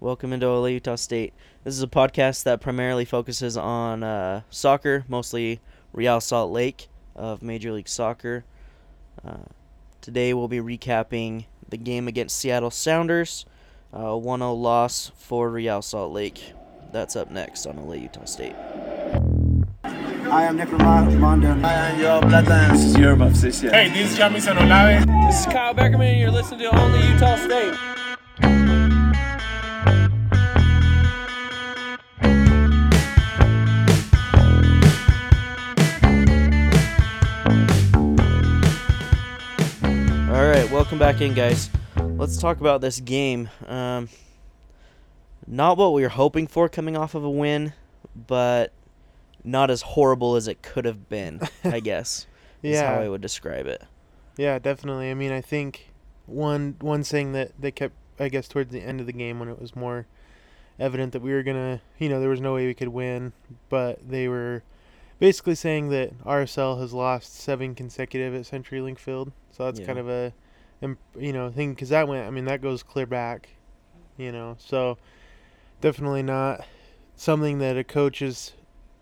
Welcome into Ole Utah State. This is a podcast that primarily focuses on uh, soccer, mostly Real Salt Lake of Major League Soccer. Uh, today we'll be recapping the game against Seattle Sounders, uh, 1 0 loss for Real Salt Lake. That's up next on Ole Utah State. I am Nick Rimando. I am your Plata. This is your Obsession. Hey, this is Yami Sanolave. This is Kyle Beckerman, and you're listening to Only Utah State. Welcome back in, guys. Let's talk about this game. Um, not what we were hoping for coming off of a win, but not as horrible as it could have been, I guess. Is how I would describe it. yeah, definitely. I mean, I think one one thing that they kept, I guess, towards the end of the game when it was more evident that we were gonna, you know, there was no way we could win, but they were basically saying that RSL has lost seven consecutive at CenturyLink Field, so that's Yeah. kind of a, imp- you know, thing because that went. I mean, that goes clear back, you know, so definitely not something that a coach is.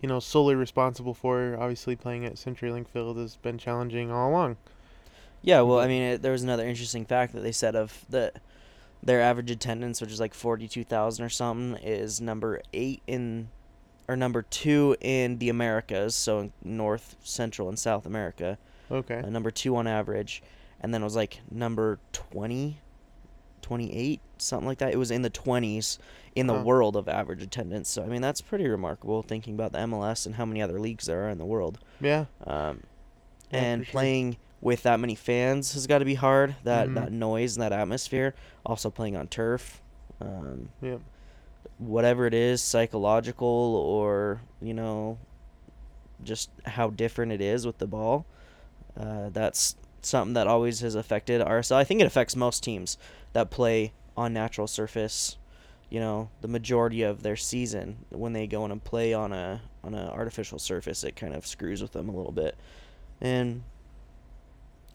You know, solely responsible for. Obviously, playing at CenturyLink Field has been challenging all along. Yeah, well, I mean, it, there was another interesting fact that they said of the their average attendance, which is like forty-two thousand or something, is number eight in or number two in the Americas, so in North, Central, and South America. Okay. uh, number two on average, and then it was like number 20, 28, something like that. It was in the 20s in the Huh. world of average attendance. So, I mean, that's pretty remarkable thinking about the MLS and how many other leagues there are in the world. Yeah. Um, Yeah, and sure. playing with that many fans has got to be hard. That, Mhm. that noise and that atmosphere. Also, playing on turf. Um, Yep. whatever it is, psychological or, you know, just how different it is with the ball. Uh, that's something that always has affected RSL. I think it affects most teams that play on natural surface. You know, the majority of their season when they go in and play on a on an artificial surface, it kind of screws with them a little bit. And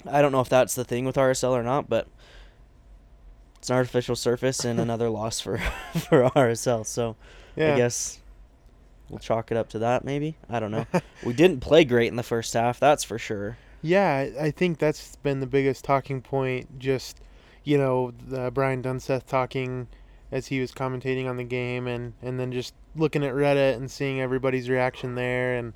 I don't know if that's the thing with RSL or not, but it's an artificial surface and another loss for for RSL. So Yeah. I guess we'll chalk it up to that. Maybe I don't know. we didn't play great in the first half, that's for sure. Yeah, I- think that's been the biggest talking point. Just, you know, the Brian Dunseth talking as he was commentating on the game, and and then just looking at Reddit and seeing everybody's reaction there, and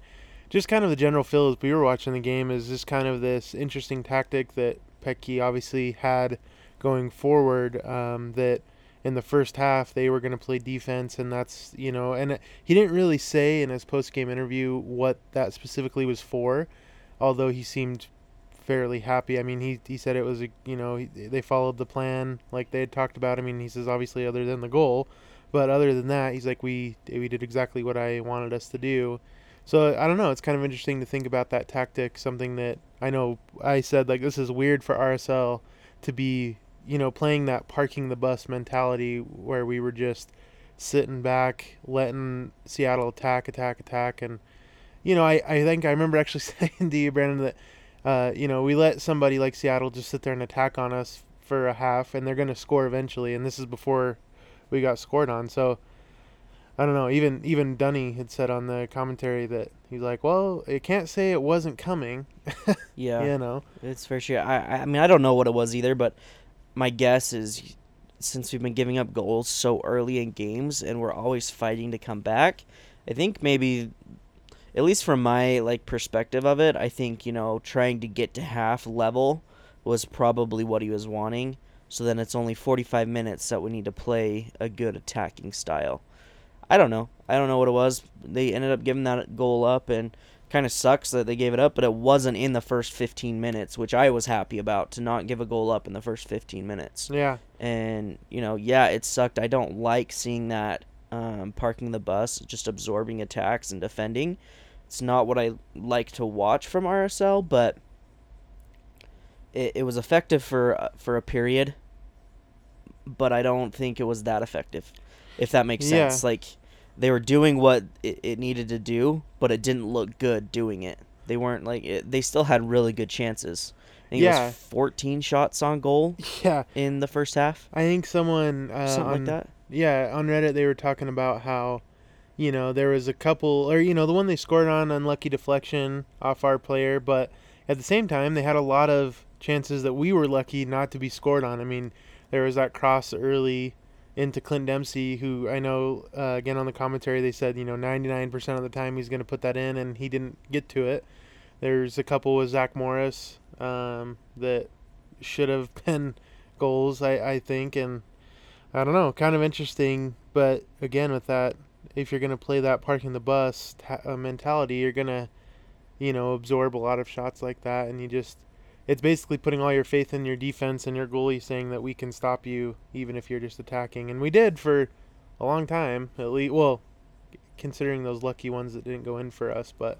just kind of the general feel as we were watching the game is just kind of this interesting tactic that Petke obviously had going forward. Um, that in the first half they were going to play defense, and that's you know, and he didn't really say in his post game interview what that specifically was for although he seemed fairly happy. I mean, he he said it was a you know he, they followed the plan like they had talked about. I mean, he says obviously other than the goal, but other than that, he's like we we did exactly what I wanted us to do. So I don't know. It's kind of interesting to think about that tactic. Something that I know I said like this is weird for RSL to be you know playing that parking the bus mentality where we were just sitting back, letting Seattle attack, attack, attack, and you know, I, I think I remember actually saying to you, Brandon, that, uh, you know, we let somebody like Seattle just sit there and attack on us for a half, and they're going to score eventually. And this is before we got scored on. So, I don't know. Even even Dunny had said on the commentary that he's like, well, it can't say it wasn't coming. Yeah, You know. it's for sure. I I I mean I don't know what it was either, but my guess is since we've been giving up goals so early in games and we're always fighting to come back, I think maybe at least from my like perspective of it, I think, you know, trying to get to half level was probably what he was wanting. So then it's only 45 minutes that we need to play a good attacking style. I don't know. I don't know what it was. They ended up giving that goal up and kind of sucks that they gave it up, but it wasn't in the first 15 minutes, which I was happy about to not give a goal up in the first 15 minutes. Yeah. And, you know, yeah, it sucked. I don't like seeing that um, parking the bus, just absorbing attacks and defending. It's not what I like to watch from RSL, but it, it was effective for uh, for a period, but I don't think it was that effective, if that makes Yeah. sense. Like, they were doing what it, it needed to do, but it didn't look good doing it. They weren't like it, they still had really good chances. I think it Yeah. was 14 shots on goal Yeah. in the first half, I think someone uh, something on, like that. yeah, on Reddit they were talking about how, you know, there was a couple, or you know, the one they scored on unlucky deflection off our player, but at the same time they had a lot of chances that we were lucky not to be scored on. I mean, there was that cross early into Clint Dempsey, who I know uh, again on the commentary they said you know 99% of the time he's going to put that in, and he didn't get to it. There's a couple with Zach Morris um, that should have been goals, I, I think, and I don't know, kind of interesting. But again, with that, if you're going to play that parking the bus ta- uh, mentality, you're going to, you know, absorb a lot of shots like that, and you just, it's basically putting all your faith in your defense and your goalie saying that we can stop you even if you're just attacking, and we did for a long time, at least. Well, considering those lucky ones that didn't go in for us, but.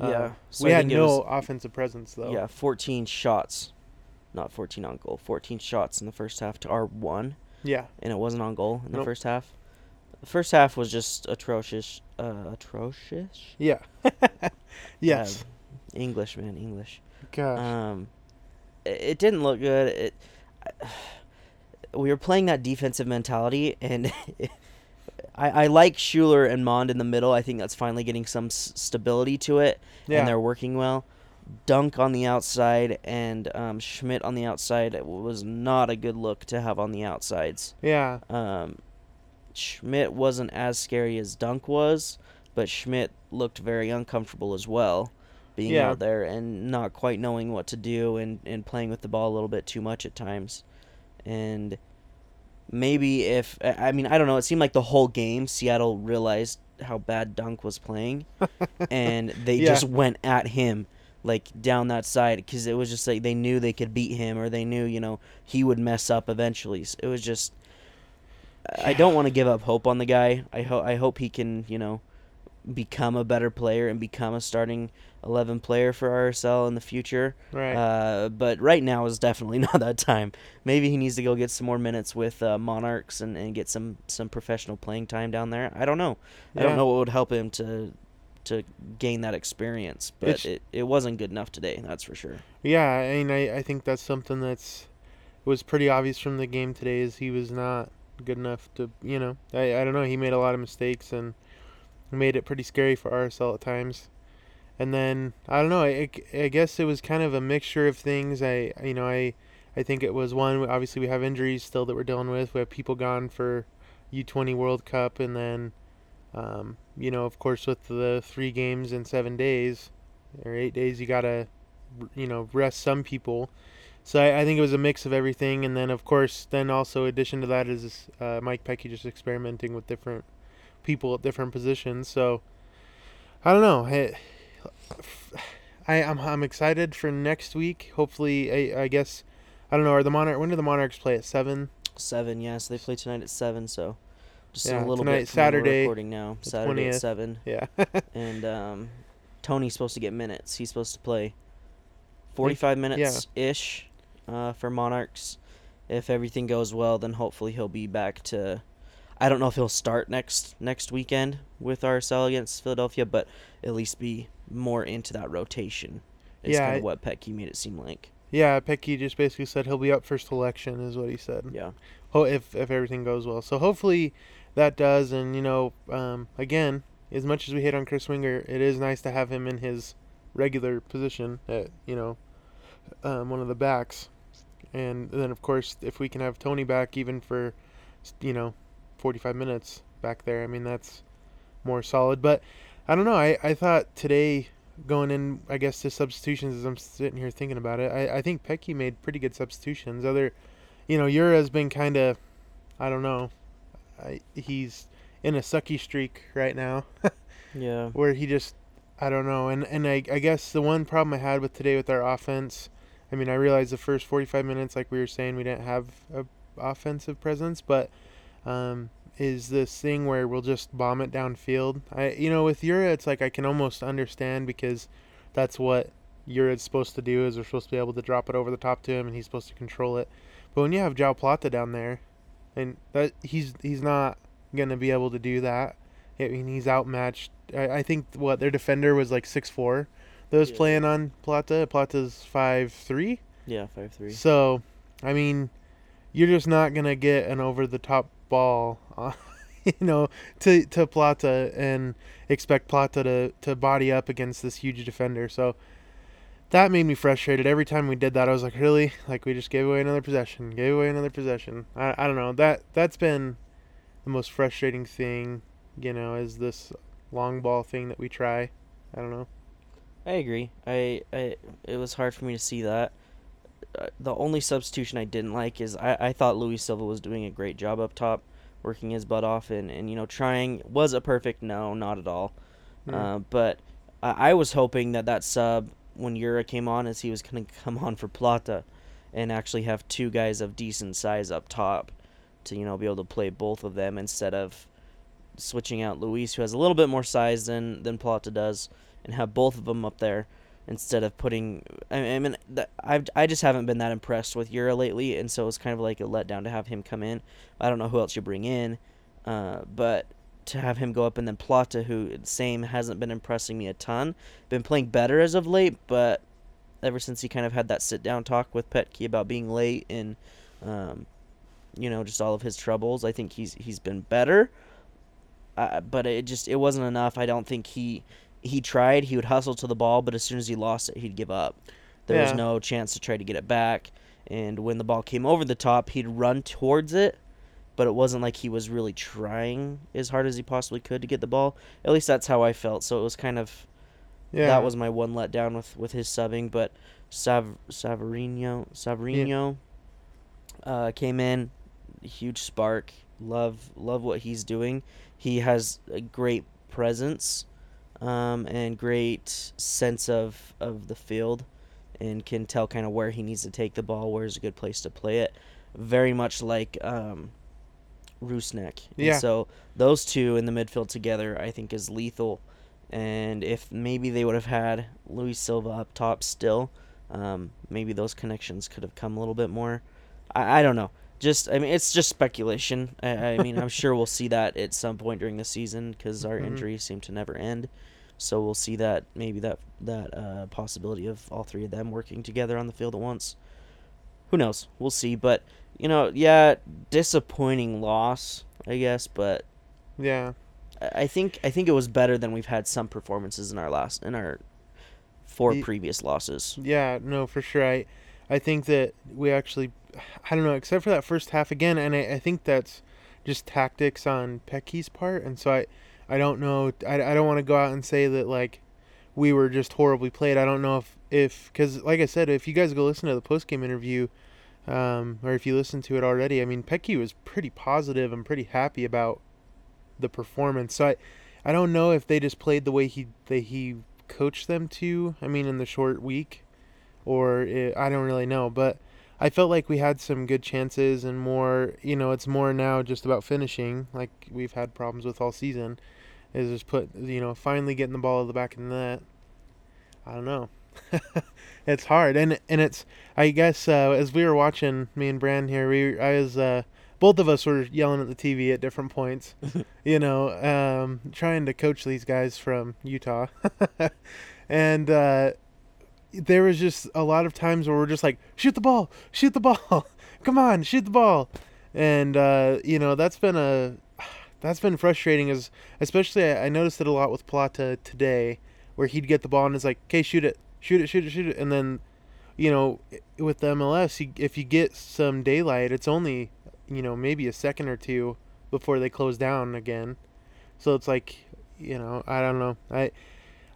uh, Yeah, so we I had no was- offensive presence though. Yeah, 14 shots, not 14 on goal. 14 shots in the first half to our one, Yeah. and it wasn't on goal in the first half. The first half was just atrocious. Uh, atrocious. Yeah. yes. Uh, English, man, English. Gosh. Um, it, it didn't look good. It, we were playing that defensive mentality, and I, I like Schuler and Maund in the middle. I think that's finally getting some s- stability to it, yeah. and they're working well. Dunk on the outside and um, Schmidt on the outside it was not a good look to have on the outsides. yeah. Um, Schmidt wasn't as scary as Dunk was, but Schmidt looked very uncomfortable as well, being Yeah. out there and not quite knowing what to do and, and playing with the ball a little bit too much at times. And maybe if, I mean, I don't know, it seemed like the whole game Seattle realized how bad Dunk was playing, and they Yeah. just went at him. Like down that side, because it was just like they knew they could beat him, or they knew you know he would mess up eventually. S- It was just I don't want to give up hope on the guy. I hope I hope he can, you know, become a better player and become a starting eleven player for RSL in the future. Right. Uh, but right now is definitely not that time. Maybe he needs to go get some more minutes with uh, Monarchs and, and get some some professional playing time down there. I don't know. I don't know what would help him to to gain that experience, but It's- it, it wasn't good enough today. That's for sure. yeah. I mean, I, I think that's something that's was pretty obvious from the game today. Is he was not good enough to, you know, I, I don't know. He made a lot of mistakes and made it pretty scary for RSL at times. And then I don't know. I, I guess it was kind of a mixture of things. I you know I I think it was one. Obviously, we have injuries still that we're dealing with. We have people gone for U20 World Cup, and then um, you know, of course, with the three games in seven days or eight days, you gotta you know rest some people. So I, I think it was a mix of everything, and then of course, then also addition to that is uh, Mike Petke just experimenting with different people at different positions. So I don't know. I, I am I'm excited for next week. Hopefully, I, I guess I don't know. Are the Monarch? When do the Monarchs play at seven? Seven, yes, they play tonight at seven. So just Yeah, a little tonight, bit Saturday, recording now. Saturday at seven. Yeah. and um, Tony's supposed to get minutes. He's supposed to play 45 minutes ish uh, for Monarchs. If everything goes well, then hopefully he'll be back to. I don't know if he'll start next next weekend with RSL against Philadelphia, but at least be more into that rotation. Is Yeah, kind of what Petke made it seem like. yeah. Petke just basically said he'll be up for selection, is what he said. Yeah. Ho- if if everything goes well. So hopefully that does. And you know, um, again, as much as we hate on Chris Wingert, it is nice to have him in his regular position at you know um, one of the backs. And then of course, if we can have Tony back even for you know 45 minutes back there, I mean that's more solid. But I don't know. I I thought today. Going in, I guess to substitutions as I'm sitting here thinking about it, I, I think Petke made pretty good substitutions. Other, you know, Yura has been kind of, I don't know, I, he's in a sucky streak right now Yeah. where he just, I don't know. And and I, I guess the one problem I had with today with our offense, I mean, I realized the first 45 minutes, like we were saying, we didn't have a offensive presence, but um, is this thing where we'll just bomb it downfield. I, you know, with Yura, it's like I can almost understand because that's what Yura's supposed to do. Is we're supposed to be able to drop it over the top to him, and he's supposed to control it. But when you have Joao Plata down there, and that he's he's not gonna be able to do that. I mean, he's outmatched. I, I think what their defender was like six four. That was Yeah. playing on Plata. Plata's five three. Yeah, five three. So, I mean, you're just not gonna get an over the top ball, uh, you know, to to Plata and expect Plata to to body up against this huge defender. So that made me frustrated. Every time we did that, I was like, really? Like we just gave away another possession, gave away another possession. I I don't know. That that's been the most frustrating thing, you know, is this long ball thing that we try. I don't know. I agree. I, I it was hard for me to see that. Uh, the only substitution I didn't like is I, I thought Luis Silva was doing a great job up top, working his butt off and, and you know trying. Was a perfect? No, not at all. Mm. Uh, but I, I was hoping that that sub when Yura came on, as he was gonna come on for Plata, and actually have two guys of decent size up top, to you know be able to play both of them instead of switching out Luis, who has a little bit more size than than Plata does, and have both of them up there instead of putting. I mean, I've I just haven't been that impressed with Yura lately, and so it's kind of like a letdown to have him come in. I don't know who else you bring in, uh, but to have him go up and then Plata, who same hasn't been impressing me a ton, been playing better as of late, but ever since he kind of had that sit down talk with Petke about being late and, um, you know, just all of his troubles, I think he's he's been better. Uh, but it just it wasn't enough. I don't think he he tried. He would hustle to the ball, but as soon as he lost it, he'd give up. There was no chance to try to get it back. And when the ball came over the top, he'd run towards it, but it wasn't like he was really trying as hard as he possibly could to get the ball. At least that's how I felt. So it was kind of Yeah. that was my one letdown with with his subbing. But Sav Savarino Savarino uh, came in, huge spark. Love love what he's doing. He has a great presence, um, and great sense of of the field, and can tell kind of where he needs to take the ball, where's a good place to play it. Very much like um. And Yeah. so those two in the midfield together, I think, is lethal. And if maybe they would have had Luis Silva up top still, um, maybe those connections could have come a little bit more. I, I don't know. Just I mean, it's just speculation. I, I mean, I'm sure we'll see that at some point during the season because our Mhm. injuries seem to never end. So we'll see that maybe that that uh, possibility of all three of them working together on the field at once. Who knows? We'll see. But you know, yeah, disappointing loss, I guess. But Yeah. I think I think it was better than we've had some performances in our last in our four Ye- previous losses. Yeah, no, for sure. I, I think that we actually, I don't know, except for that first half again, and I, I think that's just tactics on Petke's part, and so I, I don't know, I, I don't want to go out and say that like, we were just horribly played. I don't know if if because like I said, if you guys go listen to the post game interview, um, or if you listen to it already, I mean Petke was pretty positive and pretty happy about the performance. So I, I don't know if they just played the way he they he coached them to. I mean, in the short week, or it, I don't really know, but I felt like we had some good chances and more. You know, it's more now just about finishing, like we've had problems with all season. Is just put you know finally getting the ball at the back of the net. I don't know. it's hard, and and it's I guess uh, as we were watching me and Brand here, we I was uh, both of us were yelling at the TV at different points, you know, um, trying to coach these guys from Utah, and uh, there was just a lot of times where we're just like, shoot the ball, shoot the ball, come on, shoot the ball, and uh, you know that's been a that's been frustrating, Is especially I, noticed it a lot with Plata today, where he'd get the ball and it's like, okay, shoot it, shoot it, shoot it, shoot it, and then, you know, with the MLS, if you get some daylight, it's only, you know, maybe a second or two before they close down again. So it's like, you know, I don't know. I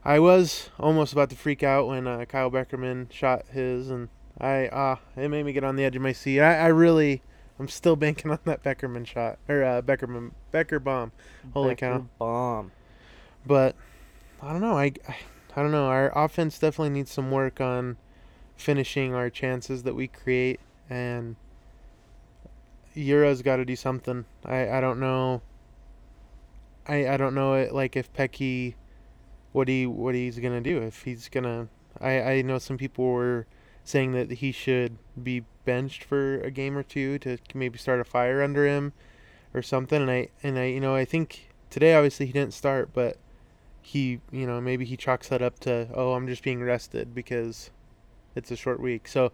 I was almost about to freak out when uh, Kyle Beckerman shot his, and I ah, it made me get on the edge of my seat. I, I really, I'm still banking on that Beckerman shot or uh, Beckerman Becker bomb. Holy Becker cow! Bomb. But I don't know. I, I I don't know. Our offense definitely needs some work on finishing our chances that we create, and Yura's got to do something. I I don't know. I I don't know it like if Petke, what he what he's gonna do if he's gonna. I I know some people were saying that he should be benched for a game or two to maybe start a fire under him, or something. And I and I you know I think today obviously he didn't start, but he you know maybe he chalks that up to oh I'm just being rested because it's a short week. So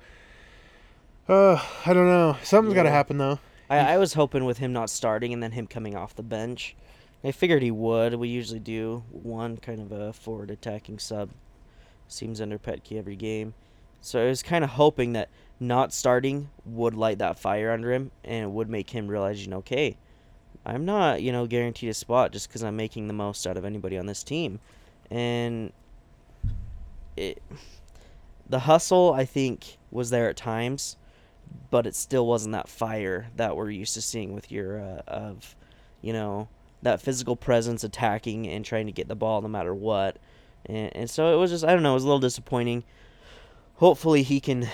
uh I don't know. Something's got to happen though. I, I was hoping with him not starting and then him coming off the bench. I figured he would. We usually do one kind of a forward attacking sub. Seems under Petke every game. So I was kind of hoping that not starting would light that fire under him and it would make him realize, you know, okay, I'm not, you know, guaranteed a spot just because I'm making the most out of anybody on this team. And it, the hustle, I think, was there at times, but it still wasn't that fire that we're used to seeing with your, uh, of, you know, that physical presence attacking and trying to get the ball no matter what. And, and so it was just, I don't know, it was a little disappointing. Hopefully he can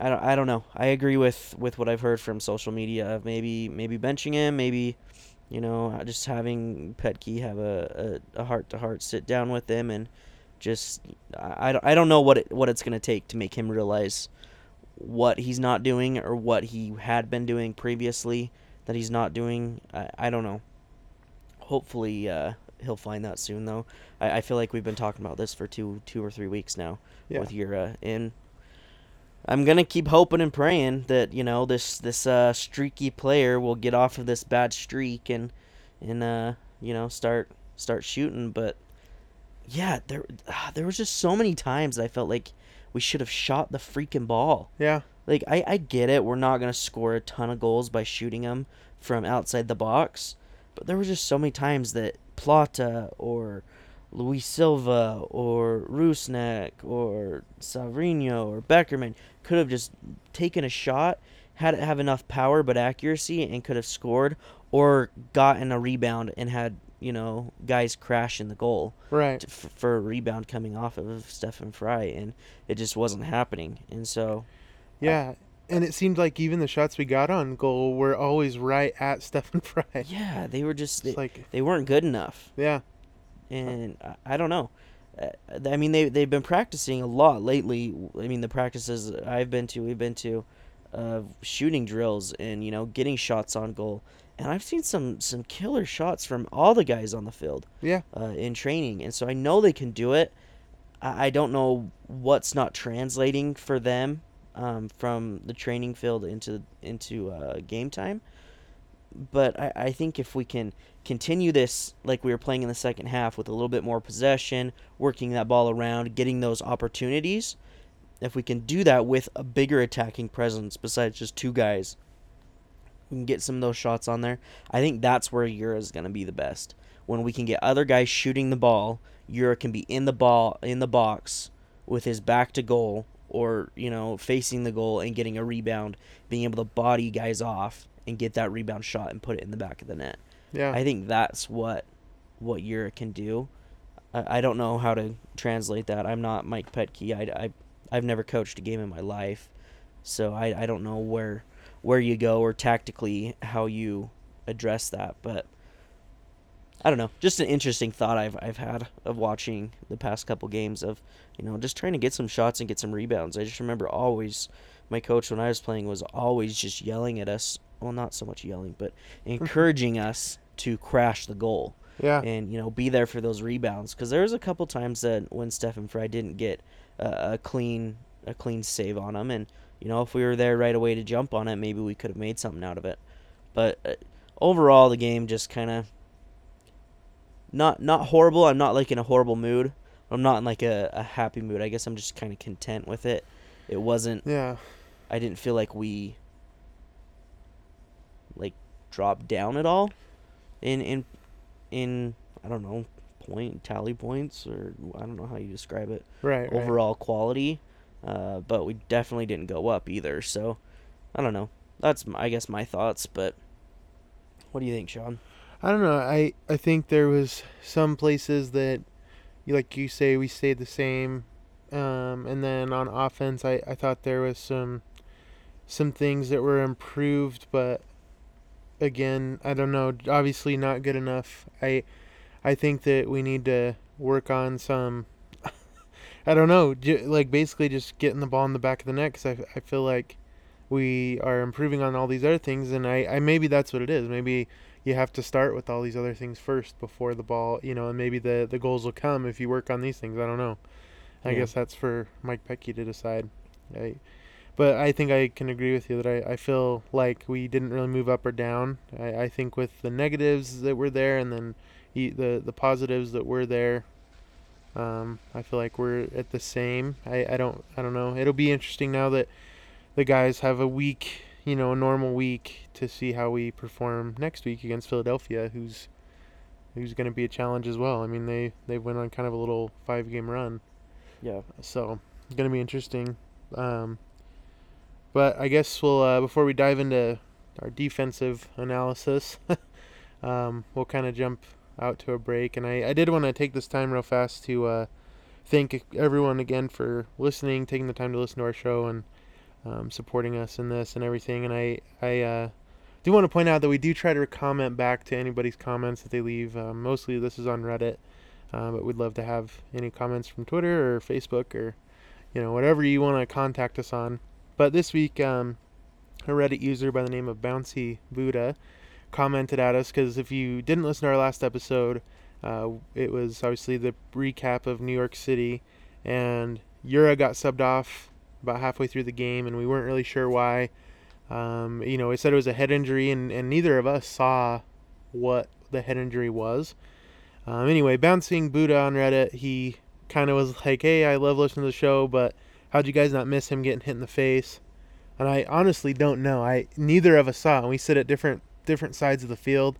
I don't, I don't know. I agree with, with what I've heard from social media of maybe maybe benching him, maybe you know just having Petke have a a heart to heart sit down with him and just I, I don't, I don't know what it, what it's gonna take to make him realize what he's not doing or what he had been doing previously that he's not doing. I, I don't know. Hopefully uh, he'll find that soon though. I, I feel like we've been talking about this for two two or three weeks now Yeah. with Yura in. I'm gonna keep hoping and praying that you know this this uh, streaky player will get off of this bad streak and and uh, you know start start shooting. But yeah, there ah, there was just so many times that I felt like we should have shot the freaking ball. Yeah. Like I, I get it, we're not gonna score a ton of goals by shooting them from outside the box, but there were just so many times that Plata or Luis Silva or Rusnak or Savarino or Beckerman could have just taken a shot, had it have enough power but accuracy, and could have scored, or gotten a rebound and had you know guys crash in the goal Right. to, f- for a rebound coming off of Stefan Frei, and it just wasn't happening. And so Yeah. And it seemed like even the shots we got on goal were always right at Stefan Frei. yeah, they were just they, like, they weren't good enough. yeah. And I, I don't know. Uh, I mean, they they've been practicing a lot lately. I mean, the practices I've been to, we've been to, uh, shooting drills and you know getting shots on goal. And I've seen some some killer shots from all the guys on the field Yeah. uh, in training, and so I know they can do it. I, I don't know what's not translating for them um, from the training field into into uh, game time. But I, I think if we can continue this like we were playing in the second half with a little bit more possession, working that ball around, getting those opportunities, if we can do that with a bigger attacking presence besides just two guys, we can get some of those shots on there. I think that's where Yura is going to be the best. When we can get other guys shooting the ball, Yura can be in the ball in the box with his back to goal or, you know, facing the goal and getting a rebound, being able to body guys off and get that rebound shot and put it in the back of the net. Yeah. I think that's what what Yura can do. I, I don't know how to translate that. I'm not Mike Petke. I, I I've never coached a game in my life, so I, I don't know where where you go or tactically how you address that. But I don't know. Just an interesting thought I've I've had of watching the past couple games of you know just trying to get some shots and get some rebounds. I just remember always my coach when I was playing was always just yelling at us. Well, not so much yelling, but encouraging us to crash the goal yeah. and you know be there for those rebounds because there was a couple times that when Stefan Frei didn't get a, a clean a clean save on him, and you know if we were there right away to jump on it, maybe we could have made something out of it. But uh, overall, the game just kind of not not horrible. I'm not like in a horrible mood. I'm not in like a, a happy mood. I guess I'm just kind of content with it. It wasn't. yeah. I didn't feel like we dropped down at all in in in I don't know point tally points or I don't know how you describe it Right. right. overall quality uh, but we definitely didn't go up either so I don't know that's I guess my thoughts but what do you think Sean I don't know. I I think there was some places that, you- like you say, we stayed the same, um, and then on offense, I I thought there was some, some things that were improved, but, again, I don't know. Obviously, not good enough. I, I think that we need to work on some. I don't know, like basically just getting the ball in the back of the net because I, I feel like we are improving on all these other things, and I, I maybe that's what it is. Maybe you have to start with all these other things first before the ball, you know, and maybe the the goals will come if you work on these things. I don't know. I Yeah. guess that's for Mike Petke to decide. I, but I think I can agree with you that I, I feel like we didn't really move up or down. I, I think with the negatives that were there and then the the positives that were there, um, I feel like we're at the same. I, I don't I don't know. It'll be interesting now that the guys have a week, you know, a normal week to see how we perform next week against Philadelphia, who's who's going to be a challenge as well. I mean, they they went on kind of a little five game run. Yeah. So it's gonna be interesting. Um, but I guess we'll uh, before we dive into our defensive analysis, um, we'll kind of jump out to a break. And I, I did want to take this time real fast to uh, thank everyone again for listening, taking the time to listen to our show and um, supporting us in this and everything. And I I uh, do want to point out that we do try to comment back to anybody's comments that they leave. Uh, mostly this is on Reddit. Uh, but we'd love to have any comments from Twitter or Facebook or, you know, whatever you want to contact us on. But this week, um, a Reddit user by the name of Bouncy Buddha commented at us because if you didn't listen to our last episode, uh, it was obviously the recap of New York City, and Yura got subbed off about halfway through the game, and we weren't really sure why. Um, you know, he said it was a head injury, and, and neither of us saw what the head injury was. Um, anyway, bouncing Buddha on Reddit, he kind of was like, "Hey, I love listening to the show, but how'd you guys not miss him getting hit in the face?" And I honestly don't know. I neither of us saw. And we sit at different different sides of the field,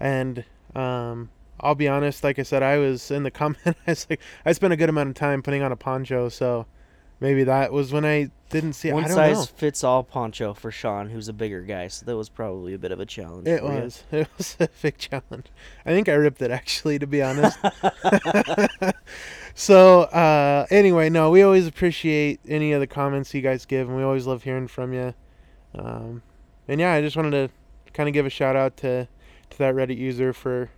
and um, I'll be honest. Like I said, I was in the comment. I was like, I spent a good amount of time putting on a poncho, so maybe that was when I didn't see. it. One size know. fits all poncho for Sean, who's a bigger guy, so that was probably a bit of a challenge. It for you. was. It was a big challenge. I think I ripped it actually, to be honest. so uh, anyway, no, we always appreciate any of the comments you guys give, and we always love hearing from you. Um, and yeah, I just wanted to kind of give a shout out to to that Reddit user for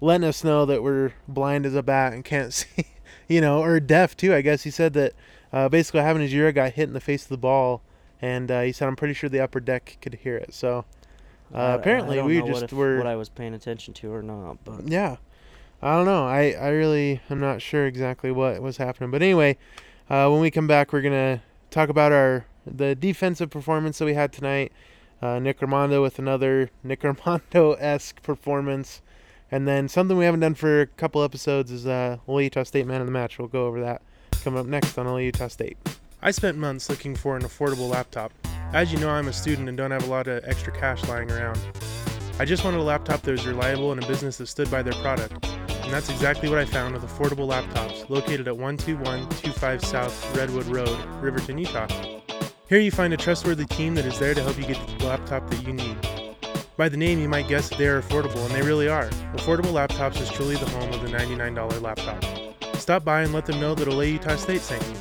letting us know that we're blind as a bat and can't see, you know, or deaf too. I guess he said that uh, basically what happened Yura got hit in the face of the ball, and uh, he said I'm pretty sure the upper deck could hear it. So. Uh, apparently, we just if- were what I was paying attention to or not, but yeah i don't know i i really am not sure exactly what was happening but anyway uh, when we come back we're gonna talk about our the defensive performance that we had tonight uh, nick Rimando with another nick Rimando-esque performance and then something we haven't done for a couple episodes is uh Ole Utah State man of the match we'll go over that coming up next on Ole Utah State I spent months looking for an affordable laptop. As you know, I'm a student and don't have a lot of extra cash lying around. I just wanted a laptop that was reliable and a business that stood by their product. And that's exactly what I found with Affordable Laptops, located at 12125 South Redwood Road, Riverton, Utah. Here you find a trustworthy team that is there to help you get the laptop that you need. By the name, you might guess they are affordable, and they really are. Affordable Laptops is truly the home of the $99 laptop. Stop by and let them know that Ole Utah State sent you.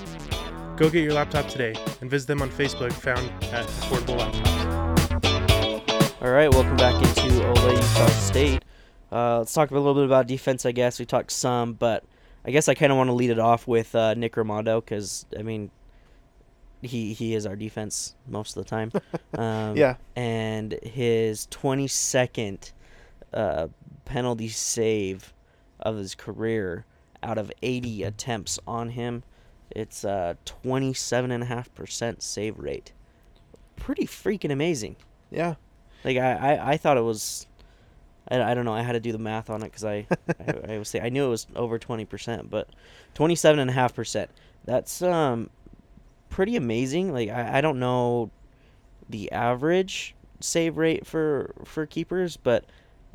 Go get your laptop today and visit them on Facebook, found at Affordable Laptops. All right, welcome back into Ole Utah State. Uh, let's talk a little bit about defense. I guess we talked some, but I guess I kind of want to lead it off with uh, Nick Rimando because I mean, he he is our defense most of the time. Um, Yeah. and his 22nd uh, penalty save of his career out of 80 attempts on him. It's a 27.5% save rate. Pretty freaking amazing. Yeah. Like I, I, I thought it was, I, I don't know. I had to do the math on it because I, I, I was say I knew it was over twenty percent, but twenty seven and a half percent. That's um, pretty amazing. Like I, I don't know, the average save rate for for keepers, but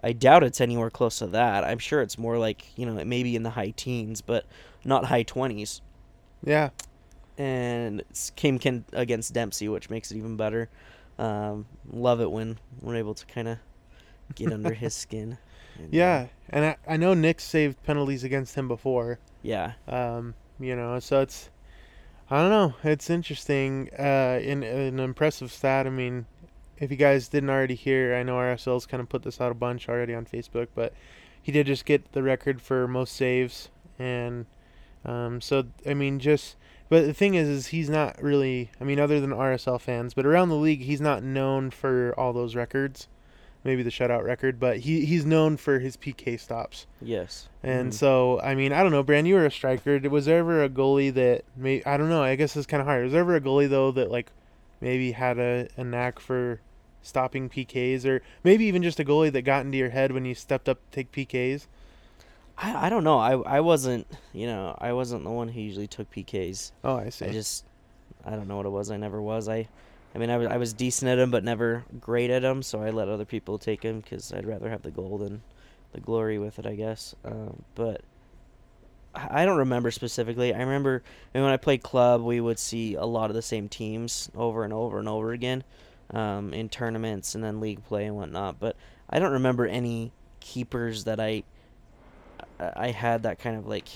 I doubt it's anywhere close to that. I'm sure it's more like you know maybe in the high teens, but not high twenties. Yeah. And it's came can against Dempsey, which makes it even better. Um, love it when we're able to kind of get under his skin. And, uh, Yeah, and I, I know Nick saved penalties against him before. yeah. Um, you know, so it's I don't know, it's interesting. Uh, in an impressive stat. I mean, if you guys didn't already hear, I know RSL's kind of put this out a bunch already on Facebook, but he did just get the record for most saves, and um, so I mean, just but the thing is, is he's not really. I mean, other than RSL fans, but around the league, he's not known for all those records. Maybe the shutout record, but he he's known for his PK stops. Yes. And Mhm. so, I mean, I don't know, Brand, you were a striker. Was there ever a goalie that may I don't know, I guess it's kind of hard. Was there ever a goalie though that like maybe had a, a knack for stopping PKs, or maybe even just a goalie that got into your head when you stepped up to take PKs? I, I don't know. I I wasn't you know I wasn't the one who usually took PKs. Oh, I see. I just I don't know what it was. I never was. I I mean I was I was decent at them, but never great at them. So I let other people take them because I'd rather have the goal than the glory with it. I guess. Um, but I don't remember specifically. I remember I mean, when I played club, we would see a lot of the same teams over and over and over again um, in tournaments and then league play and whatnot. But I don't remember any keepers that I I had that kind of like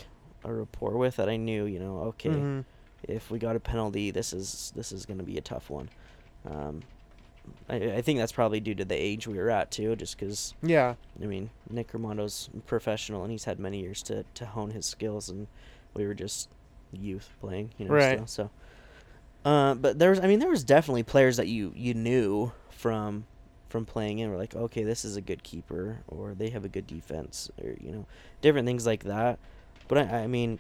a rapport with that I knew, you know, okay, Mhm. if we got a penalty, this is this is going to be a tough one. Um, I, I think that's probably due to the age we were at too, just because Yeah. I mean Nick Rimando's professional and he's had many years to to hone his skills, and we were just youth playing, you know. Right. Still, so, uh, but there was I mean there was definitely players that you you knew from from playing in were like okay this is a good keeper or they have a good defense or you know different things like that. But I, I mean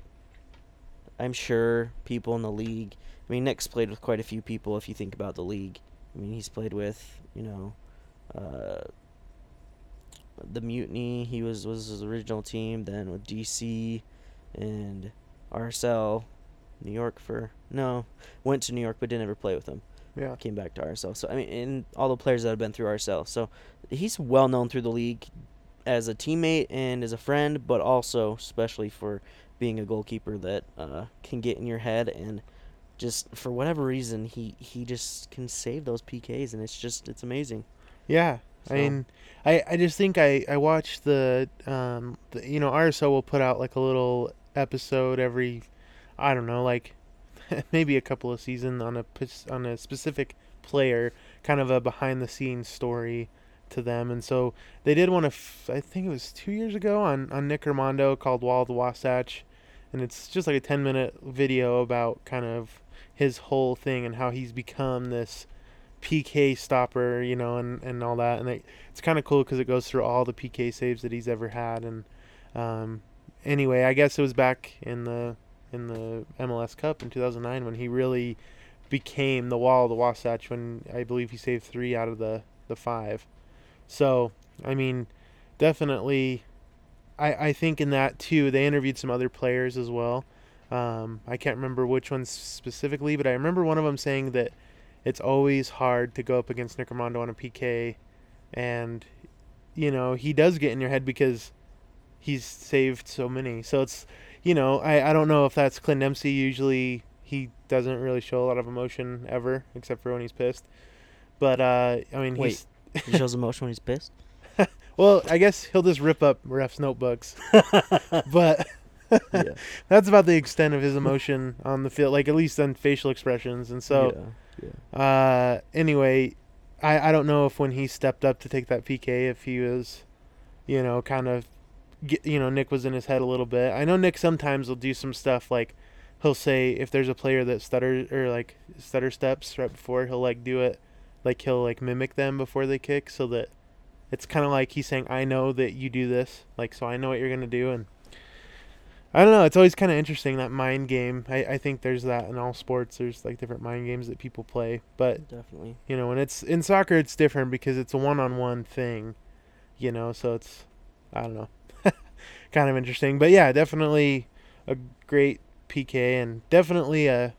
I'm sure people in the league. I mean, Nick's played with quite a few people. If you think about the league, I mean, he's played with you know, uh, the Mutiny. He was was his original team. Then with DC, and RSL, New York for no, went to New York but didn't ever play with them. Yeah. Came back to RSL. So I mean, and all the players that have been through RSL. So he's well known through the league as a teammate and as a friend, but also especially for being a goalkeeper that uh, can get in your head and just for whatever reason he he just can save those PKs and it's just it's amazing. Yeah. So- I mean, I, I just think I, I watched the, um, the, you know, RSO will put out like a little episode every, I don't know, like maybe a couple of seasons on a, on a specific player, kind of a behind the scenes story to them. And so they did one of, I think it was two years ago on, on Nick Rimando called Wall of the Wasatch. And it's just like a 10 minute video about kind of his whole thing and how he's become this PK stopper, you know, and, and all that. And it, it's kind of cool because it goes through all the PK saves that he's ever had. And um, anyway, I guess it was back in the in the MLS Cup in 2009 when he really became the wall of the Wasatch. When I believe he saved three out of the the five. So I mean, definitely, I I think in that too they interviewed some other players as well. Um, I can't remember which ones specifically, but I remember one of them saying that it's always hard to go up against Nick Rimando on a PK, and you know he does get in your head because he's saved so many. So it's you know I I don't know if that's Clint Dempsey. Usually he doesn't really show a lot of emotion ever, except for when he's pissed. But uh, I mean Wait. he's He shows emotion when he's pissed. well. I guess he'll just rip up refs' notebooks, but. Yeah. That's about the extent of his emotion on the field, like at least on facial expressions. And so, yeah. yeah. uh, anyway, I, I don't know if when he stepped up to take that PK, if he was, you know, kind of, you know, Nick was in his head a little bit. I know Nick sometimes will do some stuff like he'll say if there's a player that stutters or like stutter steps right before, he'll like do it, like he'll like mimic them before they kick, so that it's kind of like he's saying, "I know that you do this, like so I know what you're gonna do," and I don't know. It's always kind of interesting that mind game. I, I think there's that in all sports. There's like different mind games that people play, but Definitely. you know, when it's in soccer, it's different because it's a one-on-one thing. You know, so it's I don't know, kind of interesting. But yeah, definitely a great PK and definitely a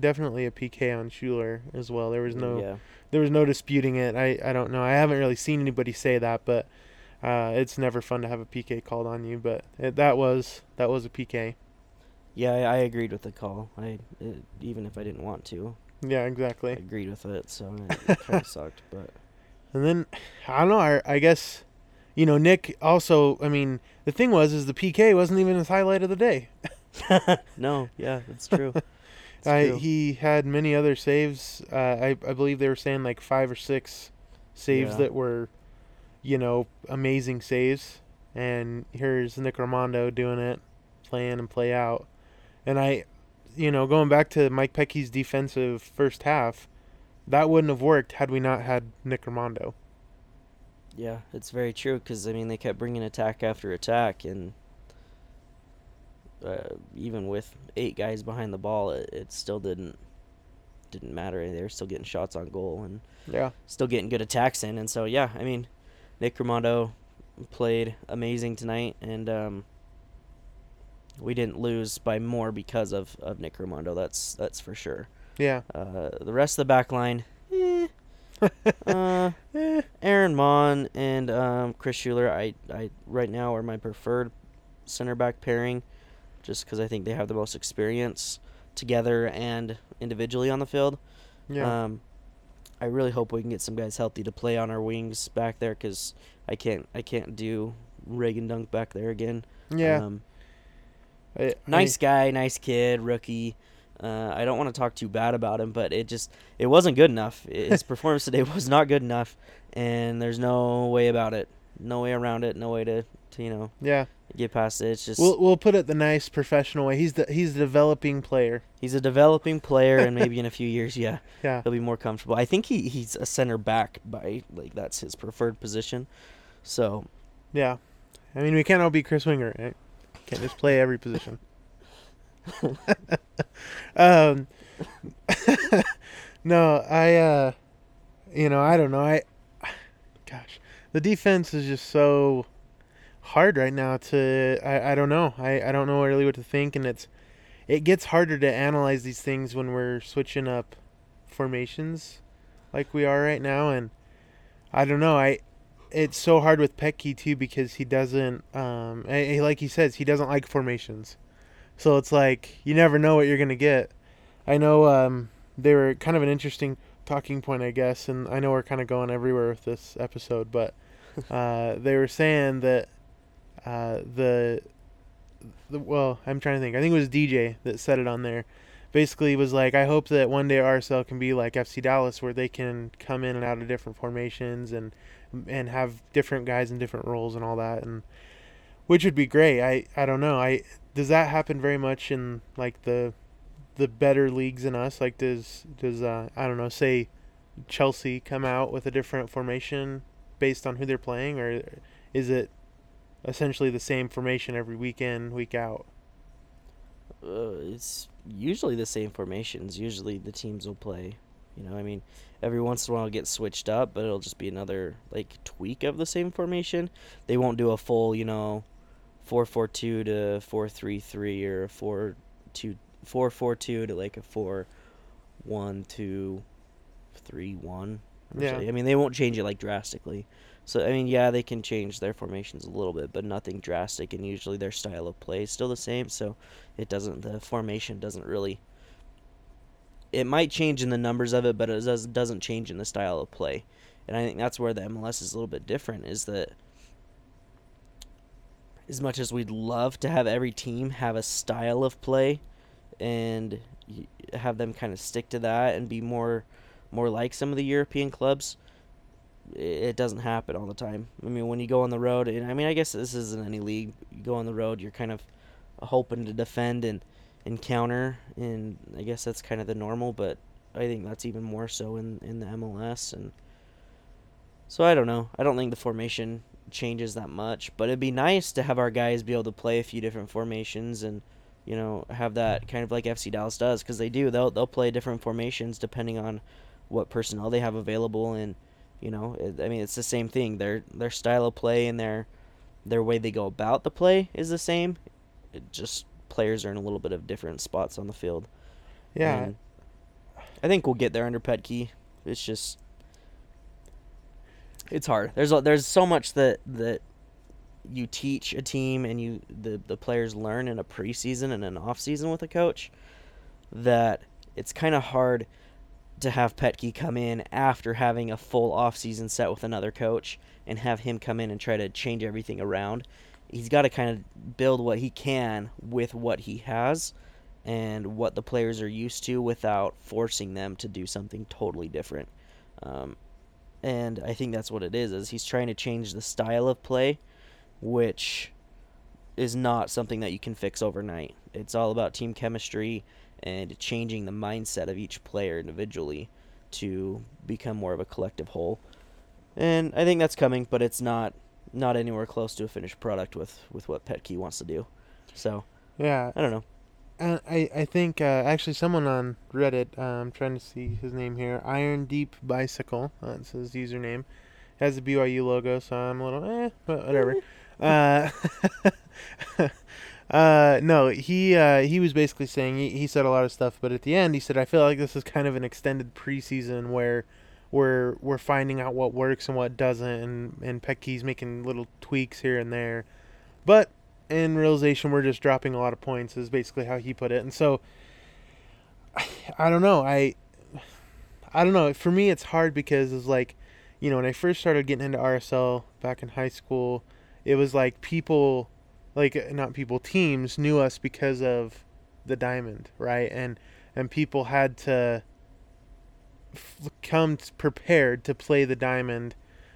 definitely a PK on Schuler as well. There was mm, no Yeah. there was no disputing it. I, I don't know. I haven't really seen anybody say that, but uh, it's never fun to have a PK called on you. But it, that was that was a PK. Yeah, I, I agreed with the call. I it, even if I didn't want to, Yeah, I exactly. agreed with it. So it, it kind of sucked, but And then I don't know. I, I guess you know Nick also. I mean, the thing was is the PK wasn't even his highlight of the day. no, yeah, that's true. It's I, true. he had many other saves. Uh, I I believe they were saying like five or six saves Yeah. that were, you know, amazing saves. And here's Nick Rimando doing it, playing and play out. And I, you know, going back to Mike Petke's defensive first half, that wouldn't have worked had we not had Nick Rimando. Yeah, it's very true because I mean they kept bringing attack after attack, and uh, even with eight guys behind the ball, it, it still didn't didn't matter. They were still getting shots on goal and Yeah. still getting good attacks in. And so yeah, I mean, Nick Rimando played amazing tonight, and um, we didn't lose by more because of, of Nick Rimando. That's that's for sure. Yeah. Uh, the rest of the back line, eh, uh, Aaron Maund and um, Chris Schuler, I, I right now are my preferred center back pairing, just because I think they have the most experience together and individually on the field. Yeah. Um, I really hope we can get some guys healthy to play on our wings back there, because I can't I can't do Reagan Dunk back there again. yeah. Um, I- I- nice guy, nice kid, rookie. Uh, I don't want to talk too bad about him, but it just it wasn't good enough. His performance today was not good enough, and there's no way about it, no way around it, no way to, to you know yeah. get past it. It's just We'll we'll put it the nice professional way. He's the he's a developing player. he's a developing player, and maybe in a few years, yeah, Yeah. he'll be more comfortable. I think he, he's a center back by like that's his preferred position. So Yeah. I mean, we can't all be Chris Wingert, right? Can't just play every position. um, no, I, uh, you know, I don't know. I, gosh, the defense is just so hard right now to, I, I don't know. I, I don't know really what to think. And it's, it gets harder to analyze these things when we're switching up formations like we are right now. And I don't know. I, it's so hard with Petke too because he doesn't um eh, like he says he doesn't like formations. So it's like you never know what you're to get. I know um they were kind of an interesting talking point I guess and I know we're kind of going everywhere with this episode but uh they were saying that uh the the well, I'm trying to think. I think it was DJ that said it on there. Basically was like I hope that one day RSL can be like FC Dallas where they can come in and out of different formations and and have different guys in different roles and all that and which would be great. I I don't know. I does that happen very much in like the the better leagues than us? Like does does uh I don't know, say Chelsea come out with a different formation based on who they're playing or is it essentially the same formation every weekend, week out? uh, it's usually the same formations. Usually the teams will play. You know, I mean, every once in a while it gets switched up, but it'll just be another like tweak of the same formation. They won't do a full, you know, four four two to four three three or four two four four two to like a four one two three one. Yeah. I mean, they won't change it like drastically. So I mean, yeah, they can change their formations a little bit, but nothing drastic. And usually their style of play is still the same. So it doesn't the formation doesn't really it might change in the numbers of it but it does, doesn't change in the style of play and i think that's where the mls is a little bit different is that as much as we'd love to have every team have a style of play and have them kind of stick to that and be more more like some of the european clubs it doesn't happen all the time i mean when you go on the road and i mean i guess this isn't any league you go on the road you're kind of hoping to defend and and counter, and I guess that's kind of the normal, but I think that's even more so in in the MLS, and so I don't know. I don't think the formation changes that much, but it'd be nice to have our guys be able to play a few different formations and you know have that kind of like FC Dallas does because they do. They'll they'll play different formations depending on what personnel they have available, and you know it, I mean it's the same thing. Their their style of play and their their way they go about the play is the same. It just players are in a little bit of different spots on the field. Yeah. And I think we'll get there under Petke. It's just it's hard. There's a, there's so much that that you teach a team and you the the players learn in a preseason and an off season with a coach that it's kind of hard to have Petke come in after having a full off season set with another coach and have him come in and try to change everything around. He's got to kind of build what he can with what he has and what the players are used to without forcing them to do something totally different. Um, and I think that's what it is. Is he's trying to change the style of play, which is not something that you can fix overnight. It's all about team chemistry and changing the mindset of each player individually to become more of a collective whole. And I think that's coming, but it's not not anywhere close to a finished product with with what Petke wants to do. So Yeah. I don't know. and I I think uh, actually someone on Reddit, uh, I'm trying to see his name here, Iron Deep Bicycle. That's his username. Has the BYU logo, so I'm a little eh, but whatever. uh, no, he uh, he was basically saying he, he said a lot of stuff, but at the end he said I feel like this is kind of an extended preseason where we're we're finding out what works and what doesn't, and and Petke's making little tweaks here and there, but in realization we're just dropping a lot of points is basically how he put it, and so I, I don't know. I I don't know. For me it's hard because it's like you know when I first started getting into RSL back in high school, it was like people like not people teams knew us because of the diamond right? And and people had to f- come prepared to play the diamond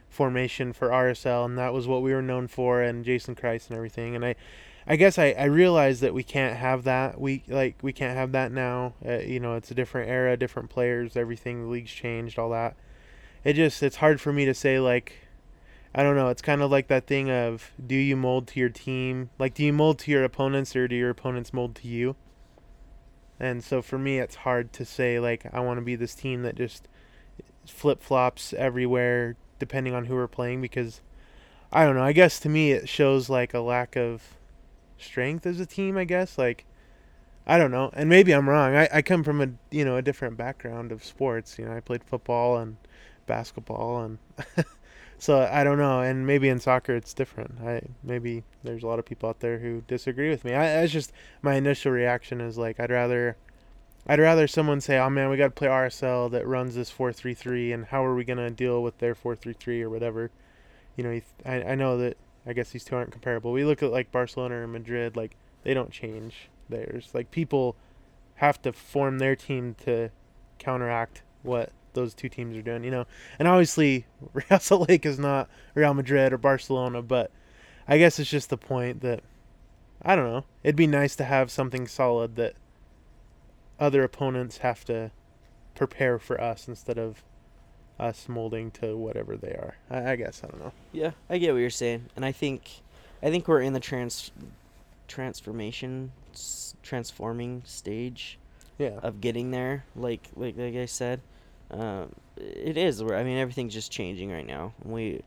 formation for RSL and that was what we were known for and Jason Kreis and everything. And I I guess I, I realized that we can't have that. We like we can't have that now. Uh, you know it's a different era different players everything the league's changed all that. It just it's hard for me to say like I don't know. It's kind of like that thing of do you mold to your team? Like, do you mold to your opponents or do your opponents mold to you? And so for me, it's hard to say, like, I want to be this team that just flip flops everywhere depending on who we're playing because I don't know. I guess to me, it shows like a lack of strength as a team, I guess. Like, I don't know. And maybe I'm wrong. I, I come from a, you know, a different background of sports. You know, I played football and basketball and. So I don't know, and maybe in soccer it's different. I maybe there's a lot of people out there who disagree with me. I it's just my initial reaction is like I'd rather I'd rather someone say, "Oh man, we got to play RSL that runs this 4-3-3 and how are we to deal with their 4-3-3 or whatever." You know, I I know that I guess these two aren't comparable. We look at like Barcelona or Madrid, like they don't change theirs. Like people have to form their team to counteract what those two teams are doing, you know. And obviously, Real Salt Lake is not Real Madrid or Barcelona, but I guess it's just the point that I don't know. It'd be nice to have something solid that other opponents have to prepare for us instead of us molding to whatever they are. I, I guess I don't know. Yeah, I get what you're saying, and I think, I think we're in the trans, transformation, transforming stage Yeah. of getting there. Like like like I said, um, it is. I mean, everything's just changing right now. We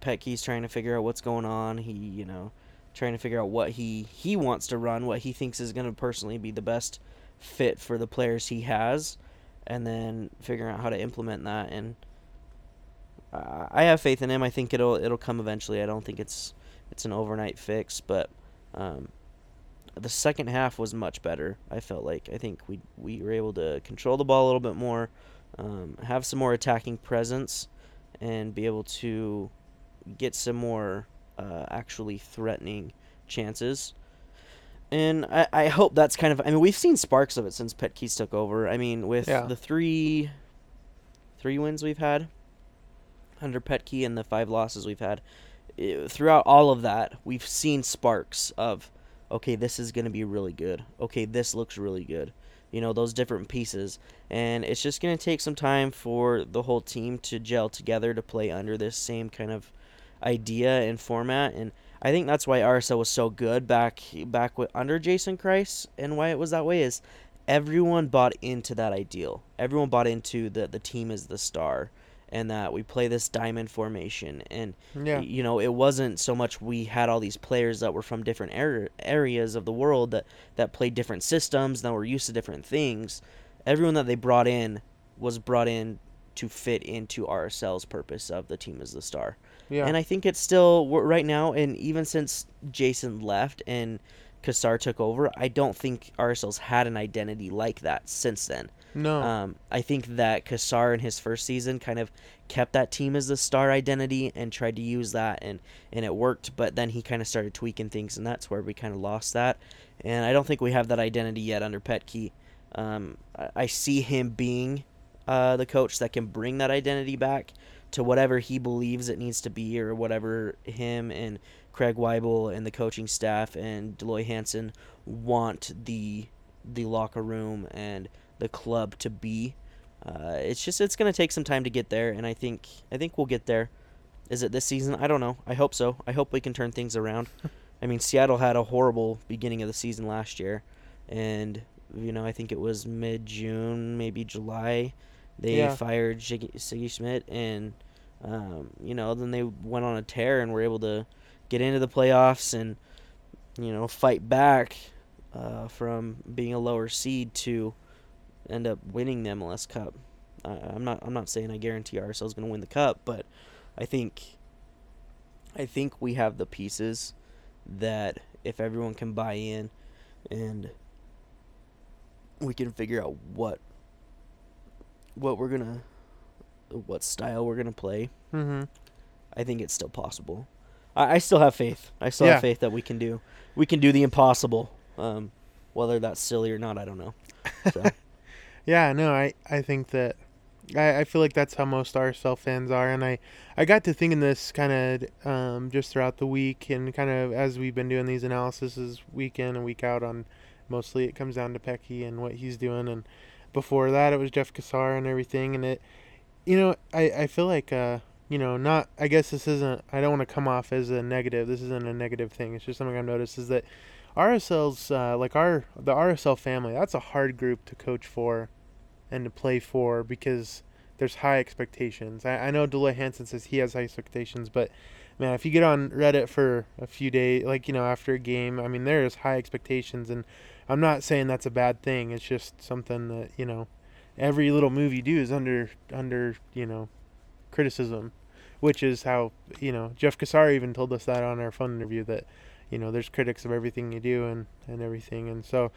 Petke's trying to figure out what's going on. He, you know, trying to figure out what he he wants to run, what he thinks is going to personally be the best fit for the players he has, and then figuring out how to implement that. And I have faith in him. I think it'll it'll come eventually. I don't think it's it's an overnight fix, but um, the second half was much better. I felt like I think we we were able to control the ball a little bit more, um, have some more attacking presence, and be able to get some more uh, actually threatening chances. And I, I hope that's kind of I mean we've seen sparks of it since Petke's took over. I mean with Yeah. the three three wins we've had under Petke and the five losses we've had eh, throughout all of that we've seen sparks of okay this is going to be really good. Okay this looks really good. You know those different pieces. And it's just going to take some time for the whole team to gel together to play under this same kind of idea and format. And I think that's why RSL was so good back back with, under Jason Kreis and why it was that way is everyone bought into that ideal. Everyone bought into the the team is the star and that we play this diamond formation and Yeah. you know it wasn't so much we had all these players that were from different ar- areas of the world that that played different systems that were used to different things everyone that they brought in was brought in to fit into RSL's purpose of the team is the star Yeah. and I think it's still right now, and even since Jason left and Cassar took over, I don't think RSL's had an identity like that since then. No. Um, I think that Cassar in his first season kind of kept that team as the star identity and tried to use that, and, and it worked, but then he kind of started tweaking things, and that's where we kind of lost that. And I don't think we have that identity yet under Petke. Um, I, I see him being uh, the coach that can bring that identity back to whatever he believes it needs to be or whatever him and Craig Waibel and the coaching staff and Dell Loy Hansen want the the locker room and the club to be. Uh, it's just it's gonna take some time to get there, and I think I think we'll get there. Is it this season? I don't know. I hope so. I hope we can turn things around. I mean, Seattle had a horrible beginning of the season last year, and you know I think it was mid June, maybe July, they Yeah. fired Sigi, Sigi Schmid, and um, you know then they went on a tear and were able to get into the playoffs and you know fight back uh, from being a lower seed to end up winning the MLS Cup. I, I'm not I'm not saying I guarantee is going to win the cup, but I think I think we have the pieces that if everyone can buy in and we can figure out what what we're gonna what style we're gonna play, Mm-hmm. I think it's still possible. I, I still have faith. I still Yeah. have faith that we can do we can do the impossible. Um, whether that's silly or not, I don't know. So, Yeah, no, I, I think that I, I feel like that's how most RSL fans are, and I, I got to thinking this kind of um, just throughout the week, and kind of as we've been doing these analyses week in and week out on, mostly it comes down to Petke and what he's doing, and before that it was Jeff Cassar and everything, and it, you know, I, I feel like uh, you know, not I guess this isn't I don't want to come off as a negative. This isn't a negative thing. It's just something I've noticed is that RSL's uh, like our the RSL family. That's a hard group to coach for and to play for because there's high expectations. I, I know Dell Loy Hansen says he has high expectations, but man, if you get on Reddit for a few days, like you know, after a game, I mean, there is high expectations, and I'm not saying that's a bad thing. It's just something that you know, every little move you do is under under you know, criticism, which is how you know Jeff Cassar even told us that on our phone interview that you know there's critics of everything you do and and everything, and so.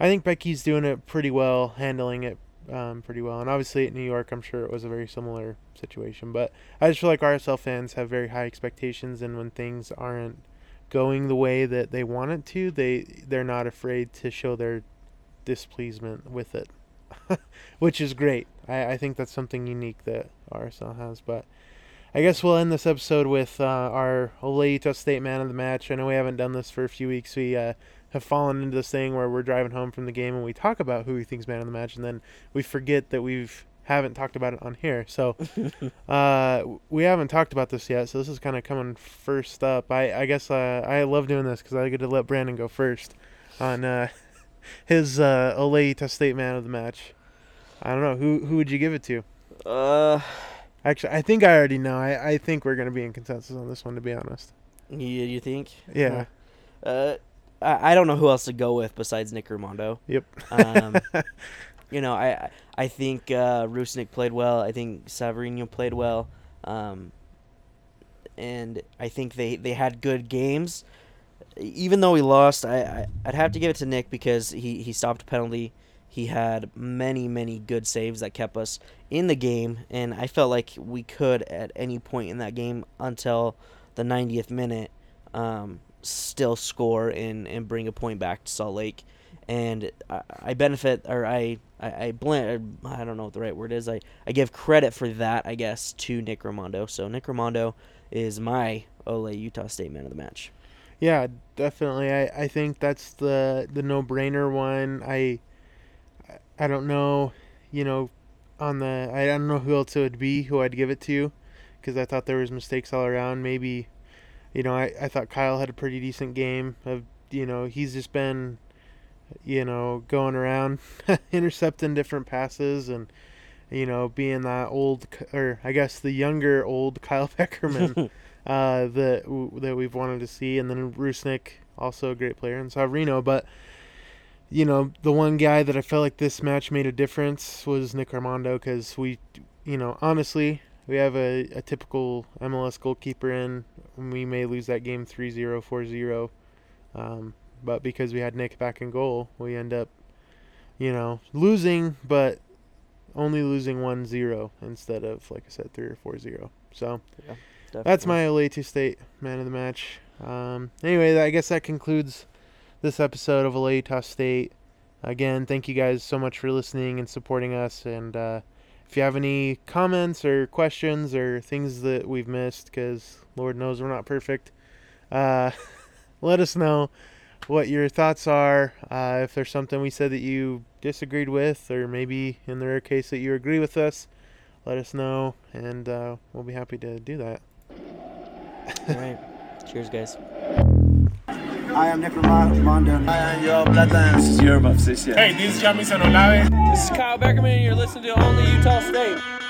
I think Petke's doing it pretty well, handling it um, pretty well. And obviously at New York, I'm sure it was a very similar situation. But I just feel like RSL fans have very high expectations, and when things aren't going the way that they want it to, they they're not afraid to show their displeasement with it, which is great. I, I think that's something unique that RSL has. But I guess we'll end this episode with uh, our Oleito State Man of the Match. I know we haven't done this for a few weeks. We uh, have fallen into this thing where we're driving home from the game and we talk about who we think's man of the match, and then we forget that we've haven't talked about it on here. So uh, we haven't talked about this yet. So this is kind of coming first up. I I guess uh, I love doing this because I get to let Brandon go first on uh, his uh, Oleito State man of the match. I don't know who who would you give it to. uh, Actually, I think I already know. I, I think we're gonna be in consensus on this one, to be honest. you you think? Yeah. Uh, I, I don't know who else to go with besides Nick Rimando. Yep. Um, you know, I I- think uh, Rusnak played well. I think Savarino played well, um, and I think they, they had good games. Even though we lost, I, I I'd have to give it to Nick because he, he stopped a penalty. He had many many good saves that kept us in the game, and I felt like we could at any point in that game until the 90th minute um, still score and, and bring a point back to Salt Lake and I, I benefit or I I, I blend I don't know what the right word is I, I give credit for that I guess to Nick Rimando so Nick Rimando is my Ole Utah State man of the match Yeah, definitely. I, I think that's the the no brainer one. I I don't know, you know, on the I don't know who else it would be who I'd give it to, because I thought there was mistakes all around. Maybe, you know, I, I thought Kyle had a pretty decent game. Of you know he's just been, you know, going around intercepting different passes and. You know, being that old, or I guess the younger old Kyle Beckerman uh, that w- that we've wanted to see, and then Rusnak, also a great player, and Savarino. But you know, the one guy that I felt like this match made a difference was Nick Rimando, because we, you know, honestly, we have a, a typical MLS goalkeeper in. and We may lose that game 3-0, 4-0, um, but because we had Nick back in goal, we end up, you know, losing, but only losing 1-0 instead of, like I said, 3 or 4-0. So. That's my LA two state man of the match. Um, anyway, I guess that concludes this episode of LA Utah State. Again, thank you guys so much for listening and supporting us. And uh, if you have any comments or questions or things that we've missed, because Lord knows we're not perfect, uh, let us know what your thoughts are. Uh, if there's something we said that you disagreed with, or maybe in the rare case that you agree with us, let us know, and uh, we'll be happy to do that. all right cheers guys I am Nick Rimando. I am Joao Plata. This is Yura Movsisyan. Hey, this is Jamison Olave. This is Kyle Beckerman, and you're listening to Only Utah State.